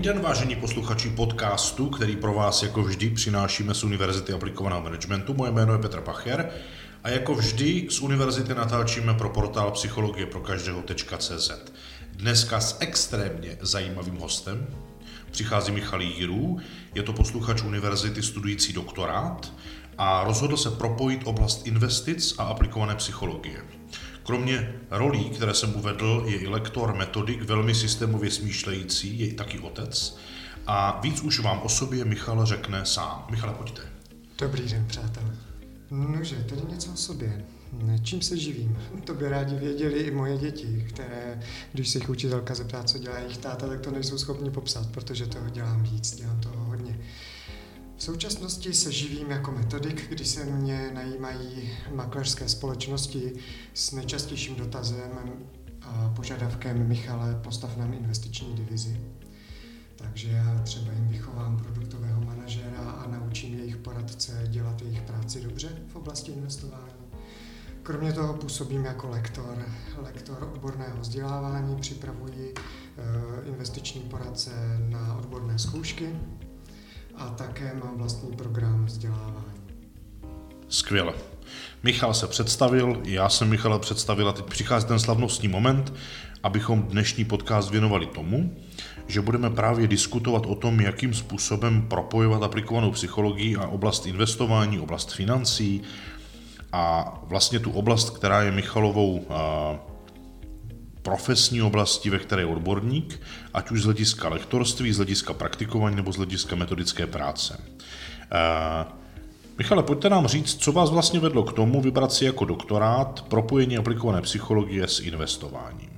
Den, vážení posluchači podcastu, který pro vás jako vždy přinášíme z Univerzity aplikovaného managementu. Moje jméno je Petr Pacher a jako vždy z univerzity natáčíme pro portál psychologie pro každého.cz. Dneska s extrémně zajímavým hostem přichází Michal Jírů, je to posluchač univerzity studující doktorát a rozhodl se propojit oblast investic a aplikované psychologie. Kromě rolí, které jsem uvedl, je i lektor, metodik, velmi systémově smýšlející, je i taky otec. A víc už vám o sobě Michal řekne sám. Michale, pojďte. Dobrý den, přátelé. Nože, tedy něco o sobě. Čím se živím? To by rádi věděli i moje děti, které, když se jich učitelka zeptá, co dělá jejich táta, tak to nejsou schopni popsat, protože toho dělám víc, dělám toho. V současnosti se živím jako metodik, kdy se mě najímají makléřské společnosti s nejčastějším dotazem a požadavkem Michale, postav nám investiční divizi. Takže já třeba jim vychovám produktového manažera a naučím jejich poradce dělat jejich práci dobře v oblasti investování. Kromě toho působím jako lektor, lektor odborného vzdělávání, připravuji eh, investiční poradce na odborné zkoušky a také mám vlastní program vzdělávání. Skvěle. Michal se představil, já jsem Michala představil a teď přichází ten slavnostní moment, abychom dnešní podcast věnovali tomu, že budeme právě diskutovat o tom, jakým způsobem propojovat aplikovanou psychologii a oblast investování, oblast financí a vlastně tu oblast, která je Michalovou profesní oblasti, ve které je odborník, ať už z hlediska lektorství, z hlediska praktikování nebo z hlediska metodické práce. Uh, Michale, pojďte nám říct, co vás vlastně vedlo k tomu vybrat si jako doktorát propojení aplikované psychologie s investováním.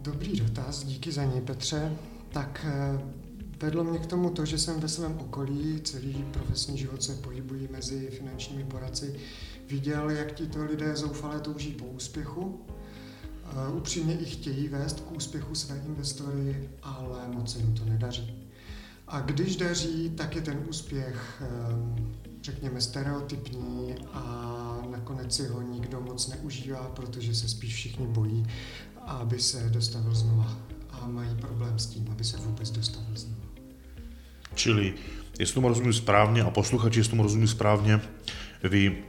Dobrý dotaz, díky za něj, Petře. Tak eh, vedlo mě k tomu to, že jsem ve svém okolí, celý profesní život se pohybují mezi finančními poradci, viděl, jak tito lidé zoufale touží po úspěchu upřímně i chtějí vést k úspěchu své investory, ale moc se jim to nedaří. A když daří, tak je ten úspěch, ehm, řekněme, stereotypní a nakonec si ho nikdo moc neužívá, protože se spíš všichni bojí, aby se dostavil znova. A mají problém s tím, aby se vůbec dostavil znova. Čili, jestli tomu rozumím správně a posluchači, jestli tomu rozumím správně, vy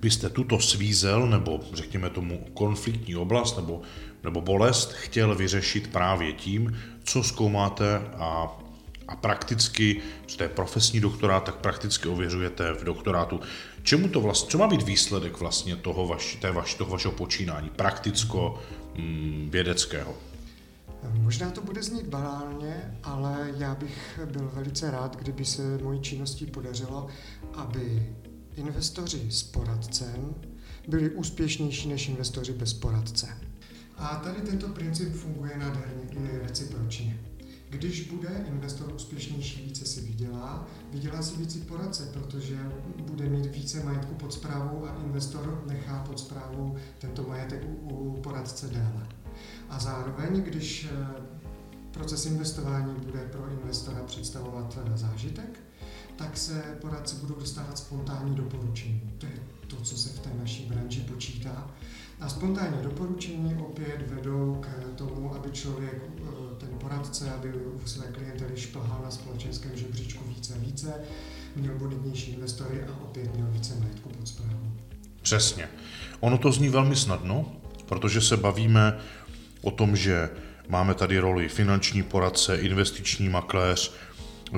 byste tuto svízel nebo řekněme tomu konfliktní oblast nebo, nebo bolest chtěl vyřešit právě tím, co zkoumáte a, a prakticky, co to je profesní doktorát, tak prakticky ověřujete v doktorátu. Čemu to vlastně, co má být výsledek vlastně toho, vaš, té vaš, toho vašeho počínání, prakticko-vědeckého? Hmm, Možná to bude znít banálně, ale já bych byl velice rád, kdyby se mojí činností podařilo, aby investoři s poradcem byli úspěšnější než investoři bez poradce. A tady tento princip funguje nádherně i recipročně. Když bude investor úspěšnější, více si vydělá, vydělá si více poradce, protože bude mít více majetku pod zprávou a investor nechá pod zprávou tento majetek u poradce déle. A zároveň, když eh, proces investování bude pro investora představovat eh, zážitek, tak se poradci budou dostávat spontánní doporučení. To je to, co se v té naší branži počítá. A spontánní doporučení opět vedou k tomu, aby člověk, eh, ten poradce, aby u své klientely šplhal na společenském žebříčku více a více, měl bonitnější investory a opět měl více majetku pod zprávou. Přesně. Ono to zní velmi snadno, protože se bavíme o tom, že máme tady roli finanční poradce, investiční makléř,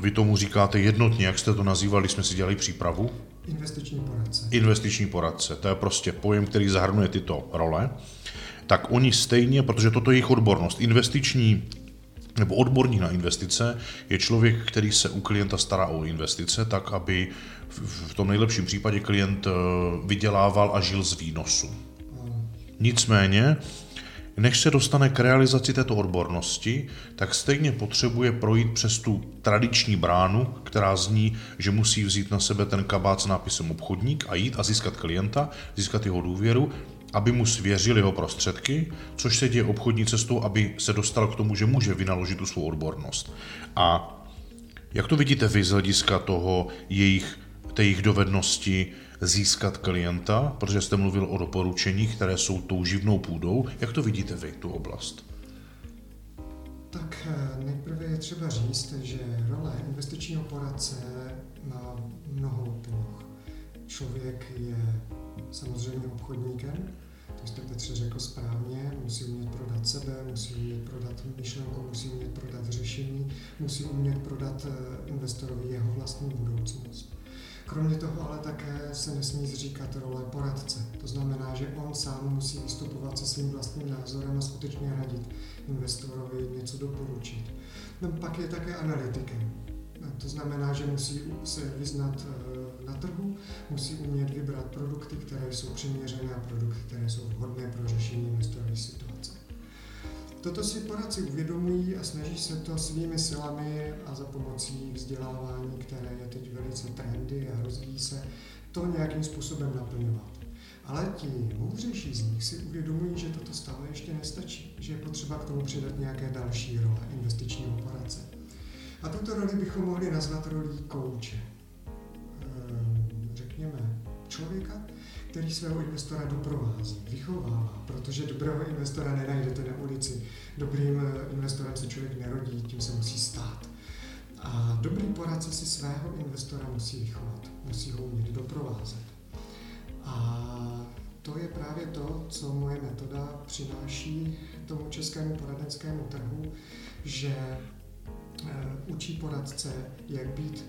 vy tomu říkáte jednotně, jak jste to nazývali, jsme si dělali přípravu? Investiční poradce. Investiční poradce, to je prostě pojem, který zahrnuje tyto role. Tak oni stejně, protože toto je jejich odbornost, investiční nebo odborník na investice je člověk, který se u klienta stará o investice, tak aby v tom nejlepším případě klient eh, vydělával a žil z výnosu. Nicméně než se dostane k realizaci této odbornosti, tak stejně potřebuje projít přes tu tradiční bránu, která zní, že musí vzít na sebe ten kabát s nápisem obchodník a jít a získat klienta, získat jeho důvěru, aby mu svěřil jeho prostředky, což se děje obchodní cestou, aby se dostal k tomu, že může vynaložit tu svou odbornost. A jak to vidíte vy z hlediska toho jejich, té jejich dovednosti, získat klienta, protože jste mluvil o doporučeních, které jsou tou živnou půdou. Jak to vidíte vy, tu oblast? Tak eh, nejprve je třeba říct, že role investičního poradce má mnoho poloh. Člověk je samozřejmě obchodníkem, to jste Petře řekl správně, musí umět prodat sebe, musí umět prodat myšlenku, musí umět prodat řešení, musí umět prodat eh, investorovi jeho vlastní budoucnost. Kromě toho ale také se nesmí zříkat role poradce. To znamená, že on sám musí vystupovat se svým vlastním názorem a skutečně radit investorovi něco doporučit. No, pak je také analytikem. To znamená, že musí se vyznat eh, na trhu, musí umět vybrat produkty, které jsou přiměřené a produkty, které jsou vhodné Toto si poradci uvědomují a snaží se to svými silami a za pomocí vzdělávání, které je teď velice trendy a rozvíjí se, to nějakým způsobem naplňovat. Ale ti moudřejší z nich si uvědomují, že toto stále ještě nestačí, že je potřeba k tomu přidat nějaké další role investičního poradce. A tuto roli bychom mohli nazvat rolí kouče. Ehm, řekněme, člověka, který svého investora doprovází, vychovává, protože dobrého investora nenajdete na ulici. Dobrým eh, investorem se člověk nerodí, tím se musí stát. A dobrý poradce si svého investora musí vychovat, musí ho umět doprovázet. A to je právě to, co moje metoda přináší tomu českému poradenskému trhu, že eh, učí poradce, jak být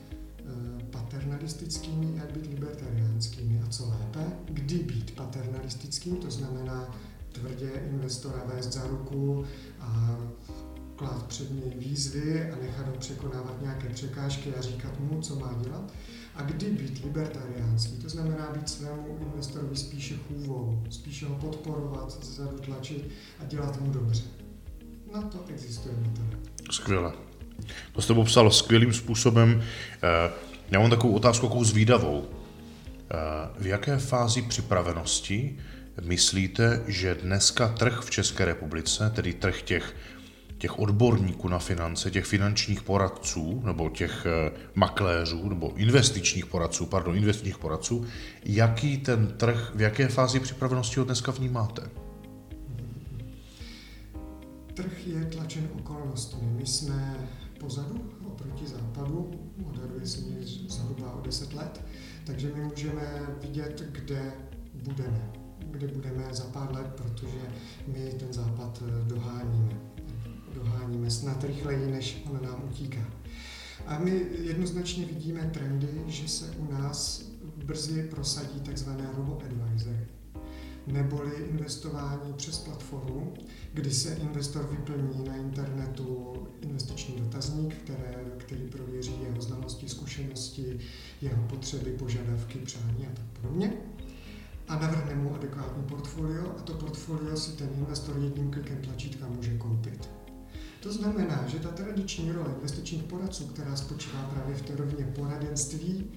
paternalistickými, jak být libertariánskými a co lépe, kdy být paternalistickým, to znamená tvrdě investora vést za ruku a klát před něj výzvy a nechat ho překonávat nějaké překážky a říkat mu, co má dělat. A kdy být libertariánský, to znamená být svému investorovi spíše chůvou, spíše ho podporovat, zezadu tlačit a dělat mu dobře. Na to existuje metoda. Skvěle. To jste popsal skvělým způsobem. Eh, já mám takovou otázku, jakou zvídavou. Eh, v jaké fázi připravenosti myslíte, že dneska trh v České republice, tedy trh těch, těch odborníků na finance, těch finančních poradců, nebo těch eh, makléřů, nebo investičních poradců, pardon, investičních poradců, jaký ten trh, v jaké fázi připravenosti ho dneska vnímáte? Trh je tlačen okolnostmi. My jsme pozadu oproti západu, odhaduje se zhruba o 10 let, takže my můžeme vidět, kde budeme, kde budeme za pár let, protože my ten západ eh, doháníme. Doháníme snad rychleji, než on nám utíká. A my jednoznačně vidíme trendy, že se u nás brzy prosadí takzvané robo-advisory neboli investování přes platformu, kdy se investor vyplní na internetu investiční dotazník, které, který prověří jeho znalosti, zkušenosti, jeho potřeby, požadavky, přání a tak podobně. A navrhne mu adekvátní portfolio a to portfolio si ten investor jedním klikem tlačítka může koupit. To znamená, že ta tradiční role investičních poradců, která spočívá právě v té rovině poradenství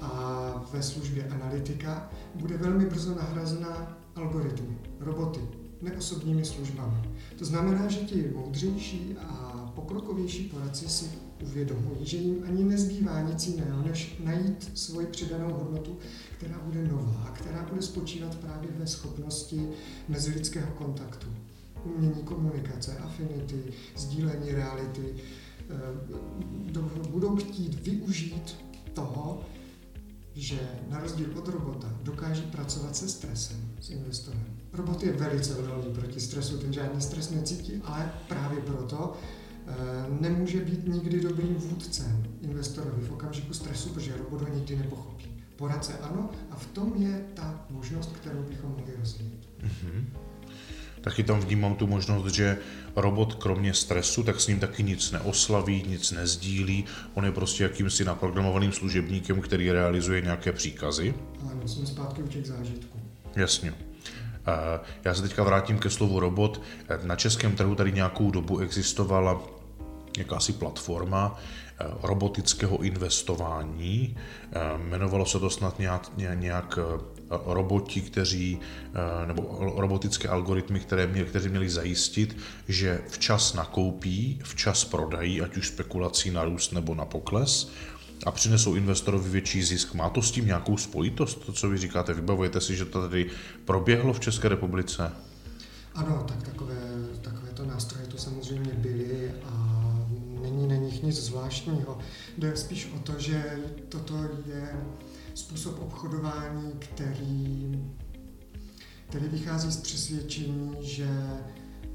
a ve službě analytika, bude velmi brzo nahrazena algoritmy, roboty, neosobními službami. To znamená, že ti moudřejší a pokrokovější poradci si uvědomují, že jim ani nezbývá nic jiného, než najít svoji přidanou hodnotu, která bude nová, která bude spočívat právě ve schopnosti mezilidského kontaktu, umění komunikace, afinity, sdílení reality. Eh, budou chtít využít toho, že na rozdíl od robota dokáží pracovat se stresem, s investorem. Robot je velice odolný proti stresu, ten žádný stres necítí, ale právě proto e, nemůže být nikdy dobrým vůdcem investorovi v okamžiku stresu, protože robot ho nikdy nepochopí. Poradce ano a v tom je ta možnost, kterou bychom mohli rozvíjet. Mm-hmm taky tam vnímám tu možnost, že robot kromě stresu, tak s ním taky nic neoslaví, nic nezdílí. On je prostě jakýmsi naprogramovaným služebníkem, který realizuje nějaké příkazy. Ano, jsme zpátky u těch zážitků. Jasně. Já se teďka vrátím ke slovu robot. Na českém trhu tady nějakou dobu existovala jakási platforma eh, robotického investování. Eh, jmenovalo se to snad nějak, nějak eh, roboti, kteří, nebo robotické algoritmy, které mě, kteří měli zajistit, že včas nakoupí, včas prodají, ať už spekulací na růst nebo na pokles a přinesou investorovi větší zisk. Má to s tím nějakou spojitost, to, co vy říkáte? Vybavujete si, že to tady proběhlo v České republice? Ano, tak takové, takovéto nástroje tu samozřejmě byly a zvláštního. Jde spíš o to, že toto je způsob obchodování, který, který vychází z přesvědčení, že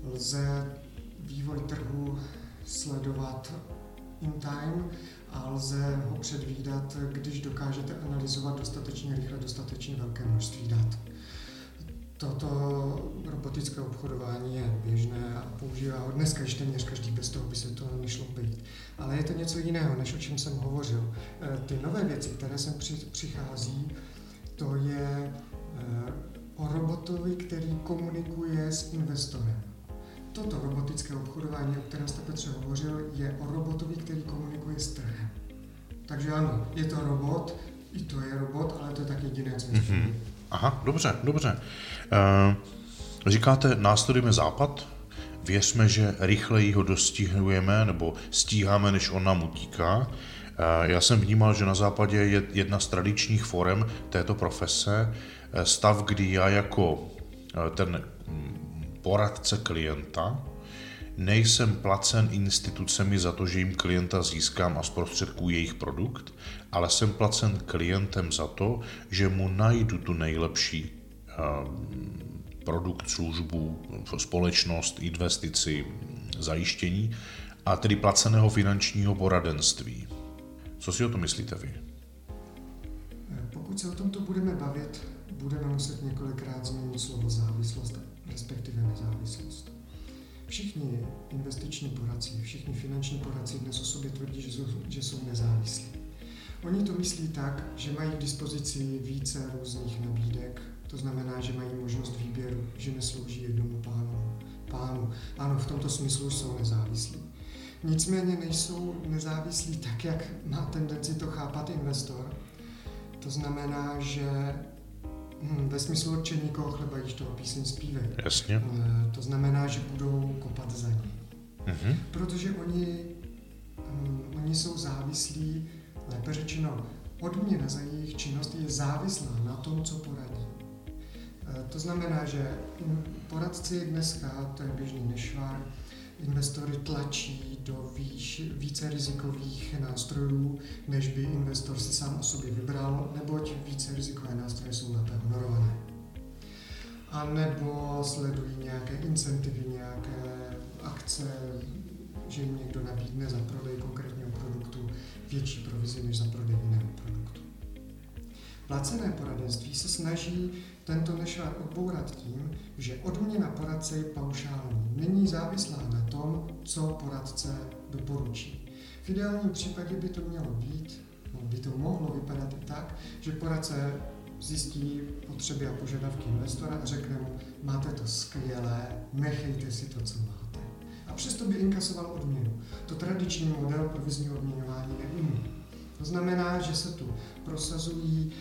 lze vývoj trhu sledovat in time a lze ho předvídat, když dokážete analyzovat dostatečně rychle dostatečně velké množství dat. Toto robotické obchodování je běžné a používá ho dneska již téměř každý, bez toho by se to nešlo být. Ale je to něco jiného, než o čem jsem hovořil. E, ty nové věci, které sem přichází, to je e, o robotovi, který komunikuje s investorem. Toto robotické obchodování, o kterém jste Petře hovořil, je o robotovi, který komunikuje s trhem. Takže ano, je to robot, i to je robot, ale to je tak jediné, co mm-hmm. Aha, dobře, dobře. Uh, říkáte, následujeme západ, věřme, že rychleji ho dostihnujeme nebo stíháme, než on nám utíká. Eh, já jsem vnímal, že na západě je jedna z tradičních forem této profese eh, stav, kdy já jako ten mm, poradce klienta nejsem placen institucemi za to, že jim klienta získám a zprostředkuji jejich produkt, ale jsem placen klientem za to, že mu najdu tu nejlepší ehm, produkt, službu, společnost, investici, zajištění a tedy placeného finančního poradenství. Co si o to myslíte vy? Pokud se o tomto budeme bavit, budeme muset několikrát změnit slovo závislost, respektive nezávislost. Všichni investiční poradci, všichni finanční poradci dnes o sobě tvrdí, že jsou, že jsou nezávislí. Oni to myslí tak, že mají k dispozici více různých nabídek, to znamená, že mají možnost výběru, že neslouží jednomu pánu. pánu. Ano, v tomto smyslu jsou nezávislí. Nicméně nejsou nezávislí tak, jak má tendenci to chápat investor. To znamená, že ve smyslu určení koho chleba jíš toho píseň zpívej. Jasně. E, to znamená, že budou kopat za ní. Mm-hmm. Protože oni, um, oni jsou závislí lépe řečeno, odměna za jejich činnost je závislá na tom, co poradí. E, to znamená, že poradci dneska, to je běžný nešvar, investory tlačí do výš, více rizikových nástrojů, než by investor si sám o sobě vybral, neboť více rizikové nástroje jsou lépe honorované. A nebo sledují nějaké incentivy, nějaké akce, že jim někdo nabídne za prodej konkrétního produktu větší provizi než za prodej. Placené poradenství se snaží tento nešvar odbourat tím, že odměna poradce je paušální, není závislá na tom, co poradce doporučí. V ideálním případě by to mělo být, no, by to mohlo vypadat i tak, že poradce zjistí potřeby a požadavky investora a řekne mu, máte to skvělé, nechejte si to, co máte. A přesto by inkasoval odměnu. To tradiční model provizního odměňování neumí. To znamená, že se tu prosazují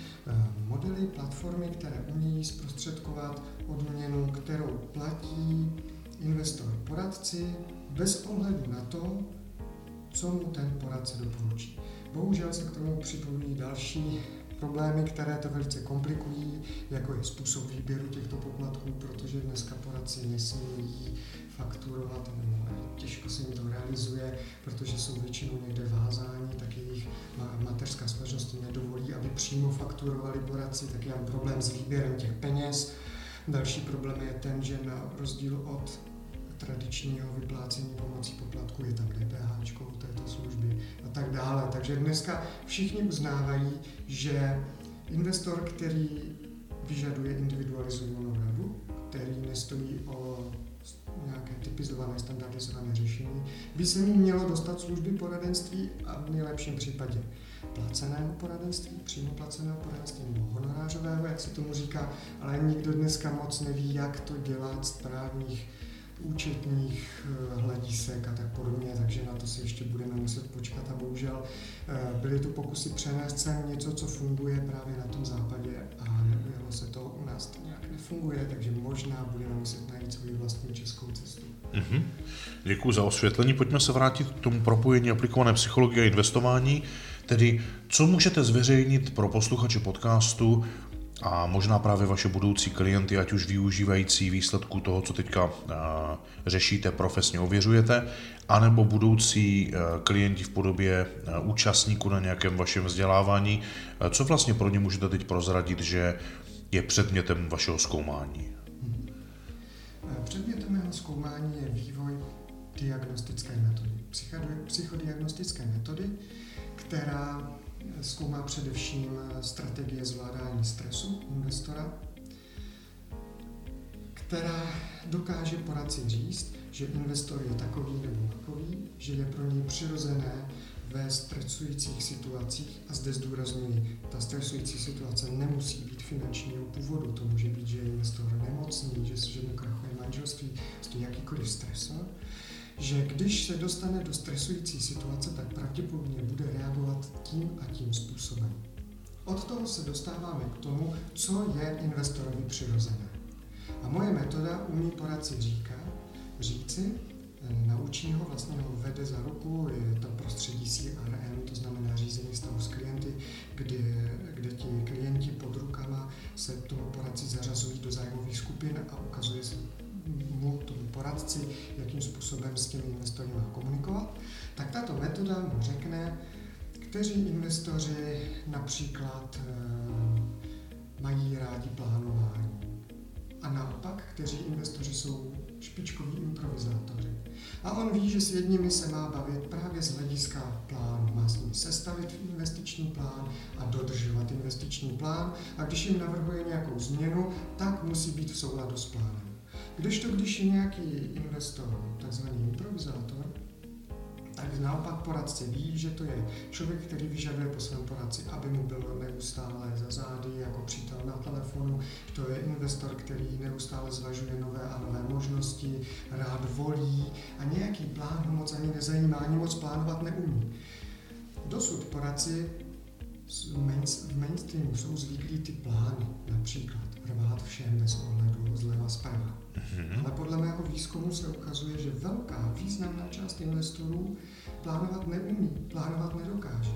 modely, platformy, které umějí zprostředkovat odměnu, kterou platí investor poradci bez ohledu na to, co mu ten poradce doporučí. Bohužel se k tomu připojují další problémy, které to velice komplikují, jako je způsob výběru těchto poplatků, protože dneska poradci nesmí fakturovat, nebo těžko se jim to realizuje, protože jsou většinou někde vázáni, tak jejich mateřská společnost nedovolí, aby přímo fakturovali poradci, tak je problém s výběrem těch peněz. Další problém je ten, že na rozdíl od tradičního vyplácení pomocí poplatku je tam DPH této služby a tak dále. Takže dneska všichni uznávají, že investor, který vyžaduje individualizovanou radu, který nestojí o nějaké typizované, standardizované řešení, by se mi mělo dostat služby poradenství a v nejlepším případě placeného poradenství, přímo placeného poradenství nebo honorářového, jak se tomu říká, ale nikdo dneska moc neví, jak to dělat z právních účetních eh, hledisek a tak podobně, takže na to si ještě budeme muset počkat a bohužel eh, byly tu pokusy přenést sem něco, co funguje právě na tom západě a neujelo se to u nás to nějak nefunguje, takže možná budeme muset najít svou vlastní českou cestu. Mm-hmm. Děkuji za osvětlení. Pojďme se vrátit k tomu propojení aplikované psychologie a investování. Tedy, co můžete zveřejnit pro posluchače podcastu a možná právě vaše budoucí klienty, ať už využívající výsledků toho, co teďka řešíte, profesně ověřujete, anebo budoucí klienti v podobě účastníků na nějakém vašem vzdělávání, co vlastně pro ně můžete teď prozradit, že je předmětem vašeho zkoumání? Předmětem mého zkoumání je vývoj diagnostické metody, psychodiagnostické metody, která zkoumá především strategie zvládání stresu investora, která dokáže poradci říct, že investor je takový nebo takový, že je pro něj přirozené ve stresujících situacích, a zde zdůrazňuji, ta stresující situace nemusí být finančního původu, to může být, že je investor nemocný, že, že mu krachuje manželství, stojí jakýkoliv stresor, že když se dostane do stresující situace, tak pravděpodobně bude reagovat tím a tím způsobem. Od toho se dostáváme k tomu, co je investorovi přirozené. A moje metoda umí poradci říkat, říci, eh, naučí ho, vlastně ho vede za ruku, je to prostředí CRM, to znamená řízení stavu s klienty, kde, kde ti klienti pod rukama se tomu poradci zařazují do zájmových skupin a ukazuje se mu, tomu poradci, jakým způsobem s těmi investory má komunikovat, tak tato metoda mu řekne, kteří investoři například eh, mají rádi plánování a naopak, kteří investoři jsou špičkoví improvizátoři. A on ví, že s jedními se má bavit právě z hlediska plánu. Má s ním sestavit investiční plán a dodržovat investiční plán. A když jim navrhuje nějakou změnu, tak musí být v souladu s plánem. Když to, když je nějaký investor, takzvaný improvizátor, tak naopak poradce ví, že to je člověk, který vyžaduje po svém poradci, aby mu bylo neustále za zády, jako přítel na telefonu. To je investor, který neustále zvažuje nové a nové možnosti, rád volí a nějaký plán ho moc ani nezajímá, ani moc plánovat neumí. Dosud poradci v mainstreamu jsou zvyklí ty plány, například rvát všem bez ohledu zleva zprava. Mm-hmm. Ale podle mého výzkumu se ukazuje, že velká významná část investorů plánovat neumí, plánovat nedokáže.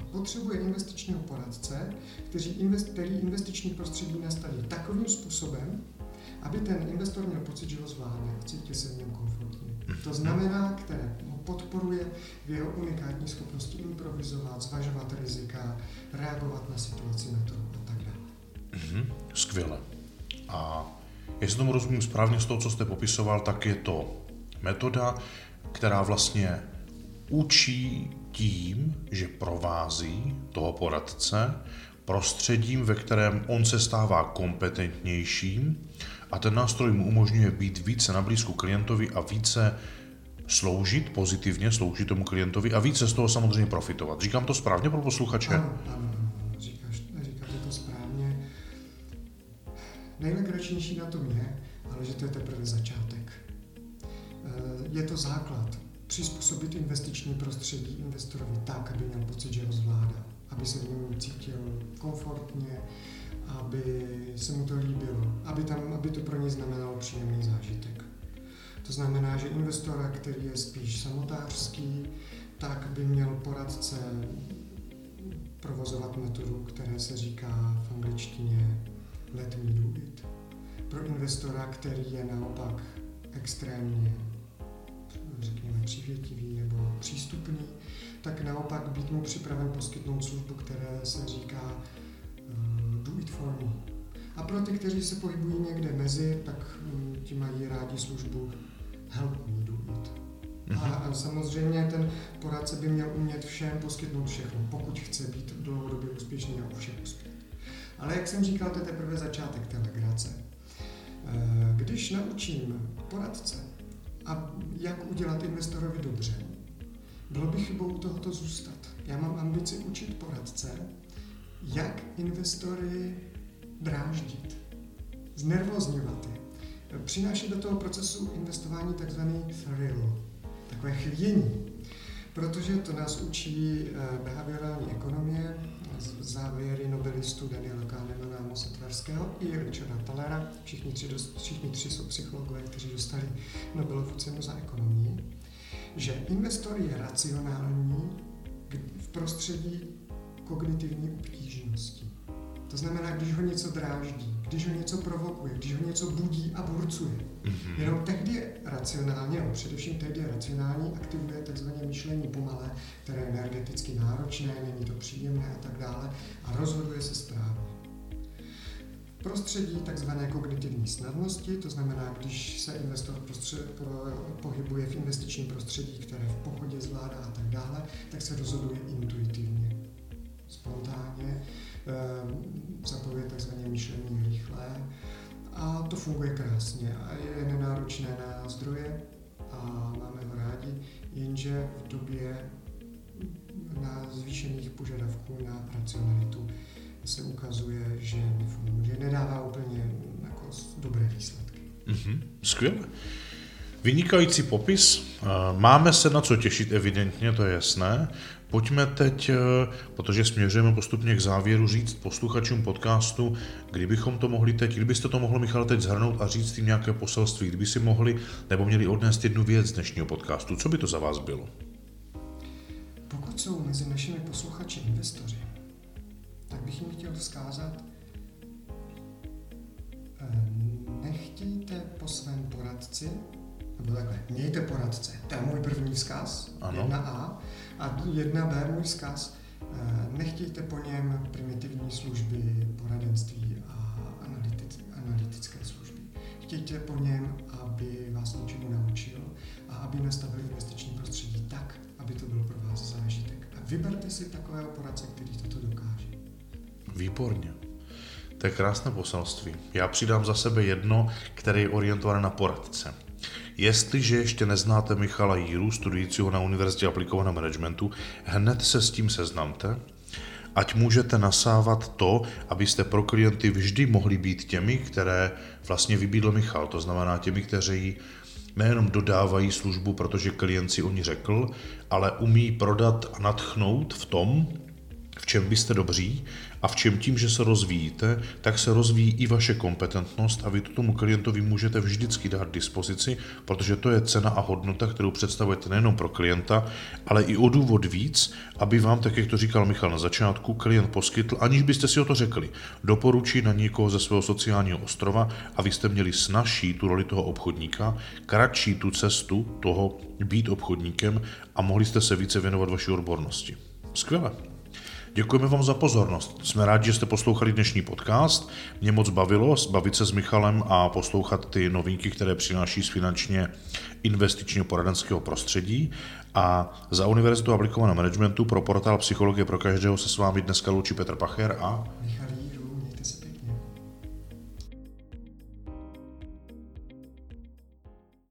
A potřebuje investičního poradce, který, invest, který investiční prostředí nastaví takovým způsobem, aby ten investor měl pocit, že ho zvládne a cítil se v něm komfortně. Mhm. To znamená, které ho podporuje v jeho unikátní schopnosti improvizovat, zvažovat rizika, reagovat na situaci na trhu a tak dále. Mm-hmm. Skvěle. A jestli tomu rozumím správně z toho, co jste popisoval, tak je to metoda, která vlastně učí tím, že provází toho poradce prostředím, ve kterém on se stává kompetentnějším a ten nástroj mu umožňuje být více na blízku klientovi a více sloužit pozitivně, sloužit tomu klientovi a více z toho samozřejmě profitovat. Říkám to správně pro posluchače? Ano, ano, Nejlegračnější na tom je, ale že to je teprve začátek. Eh, je to základ. Přizpůsobit investiční prostředí investorovi tak, aby měl pocit, že ho zvládá, aby se v něm cítil komfortně, aby se mu to líbilo, aby, tam, aby to pro něj znamenalo příjemný zážitek. To znamená, že investora, který je spíš samotářský, tak by měl poradce provozovat metodu, které se říká v angličtině let me. Pro investora, který je naopak extrémně, řekněme, přívětivý nebo přístupný, tak naopak být mu připraven poskytnout službu, které se říká uh, do it for me. A pro ty, kteří se pohybují někde mezi, tak um, ti mají rádi službu help me do it. A, a samozřejmě ten poradce by měl umět všem poskytnout všechno, pokud chce být dlouhodobě úspěšný a u všech uspět. Ale jak jsem říkal, to je teprve začátek té legrace. Když naučím poradce, a jak udělat investorovi dobře, bylo by chybou tohoto zůstat. Já mám ambici učit poradce, jak investory dráždit, znervozňovat je, přinášet do toho procesu investování takzvaný thrill, takové chvění, protože to nás učí eh, behaviorální ekonomie, závěry nobelistů Daniela Kahnemana a Mose Tverského i Richarda Talera. Všichni tři, všichni tři jsou psychologové, kteří dostali Nobelovu cenu za ekonomii, že investor je racionální v prostředí kognitivní obtížnosti. To znamená, když ho něco dráždí, když ho něco provokuje, když ho něco budí a burcuje. Mm-hmm. Jenom tehdy je racionálně, no především tehdy je racionální, aktivuje tzv. myšlení pomalé, které je energeticky náročné, není to příjemné a tak dále a rozhoduje se správně. Prostředí tzv. kognitivní snadnosti, to znamená, když se investor prostřed, pro, pohybuje v investičním prostředí, které v pochodě zvládá a tak dále, tak se rozhoduje intuitivně, spontánně, zapojuje tzv. myšlení rychlé a to funguje krásně a je nenáročné na zdroje a máme ho rádi, jenže v době na zvýšených požadavků na racionalitu se ukazuje, že nefunguje, nedává úplně jako dobré výsledky. Mm-hmm. Skvěle. Vynikající popis. Máme se na co těšit, evidentně, to je jasné. Pojďme teď, eh, protože směřujeme postupně k závěru, říct posluchačům podcastu, kdybychom to mohli teď, kdybyste to mohli, Michal, teď zhrnout a říct tím nějaké poselství, kdyby si mohli nebo měli odnést jednu věc z dnešního podcastu, co by to za vás bylo? Pokud jsou mezi našimi posluchači investoři, tak bych jim chtěl vzkázat, eh, nechtějte po svém poradci, nebo takhle, mějte poradce, to je můj první vzkaz, ano. 1A, a 1B můj vzkaz, eh, nechtějte po něm primitivní služby, poradenství a analytické služby. Chtějte po něm, aby vás něčemu naučil a aby nastavil investiční prostředí tak, aby to bylo pro vás zážitek. A vyberte si takového poradce, který toto dokáže. Výborně. To je krásné poselství. Já přidám za sebe jedno, které je orientované na poradce. Jestliže ještě neznáte Michala Jíru, studujícího na Univerzitě aplikovaného managementu, hned se s tím seznamte, ať můžete nasávat to, abyste pro klienty vždy mohli být těmi, které vlastně vybídl Michal, to znamená těmi, kteří nejenom dodávají službu, protože klient si o ní řekl, ale umí prodat a natchnout v tom, v čem byste dobří a v čem tím, že se rozvíjíte, tak se rozvíjí i vaše kompetentnost a vy to tomu klientovi můžete vždycky dát dispozici, protože to je cena a hodnota, kterou představujete nejenom pro klienta, ale i o důvod víc, aby vám, tak jak to říkal Michal na začátku, klient poskytl, aniž byste si o to řekli, doporučí na někoho ze svého sociálního ostrova a vy jste měli snažší tu roli toho obchodníka, kratší tu cestu toho být obchodníkem a mohli jste se více věnovat vaší odbornosti. Skvěle. Děkujeme vám za pozornost. Jsme rádi, že jste poslouchali dnešní podcast. Mě moc bavilo bavit se s Michalem a poslouchat ty novinky, které přináší z finančně investičního poradenského prostředí. A za Univerzitu aplikovaného managementu pro portál Psychologie pro každého se s vámi dneska loučí Petr Pacher a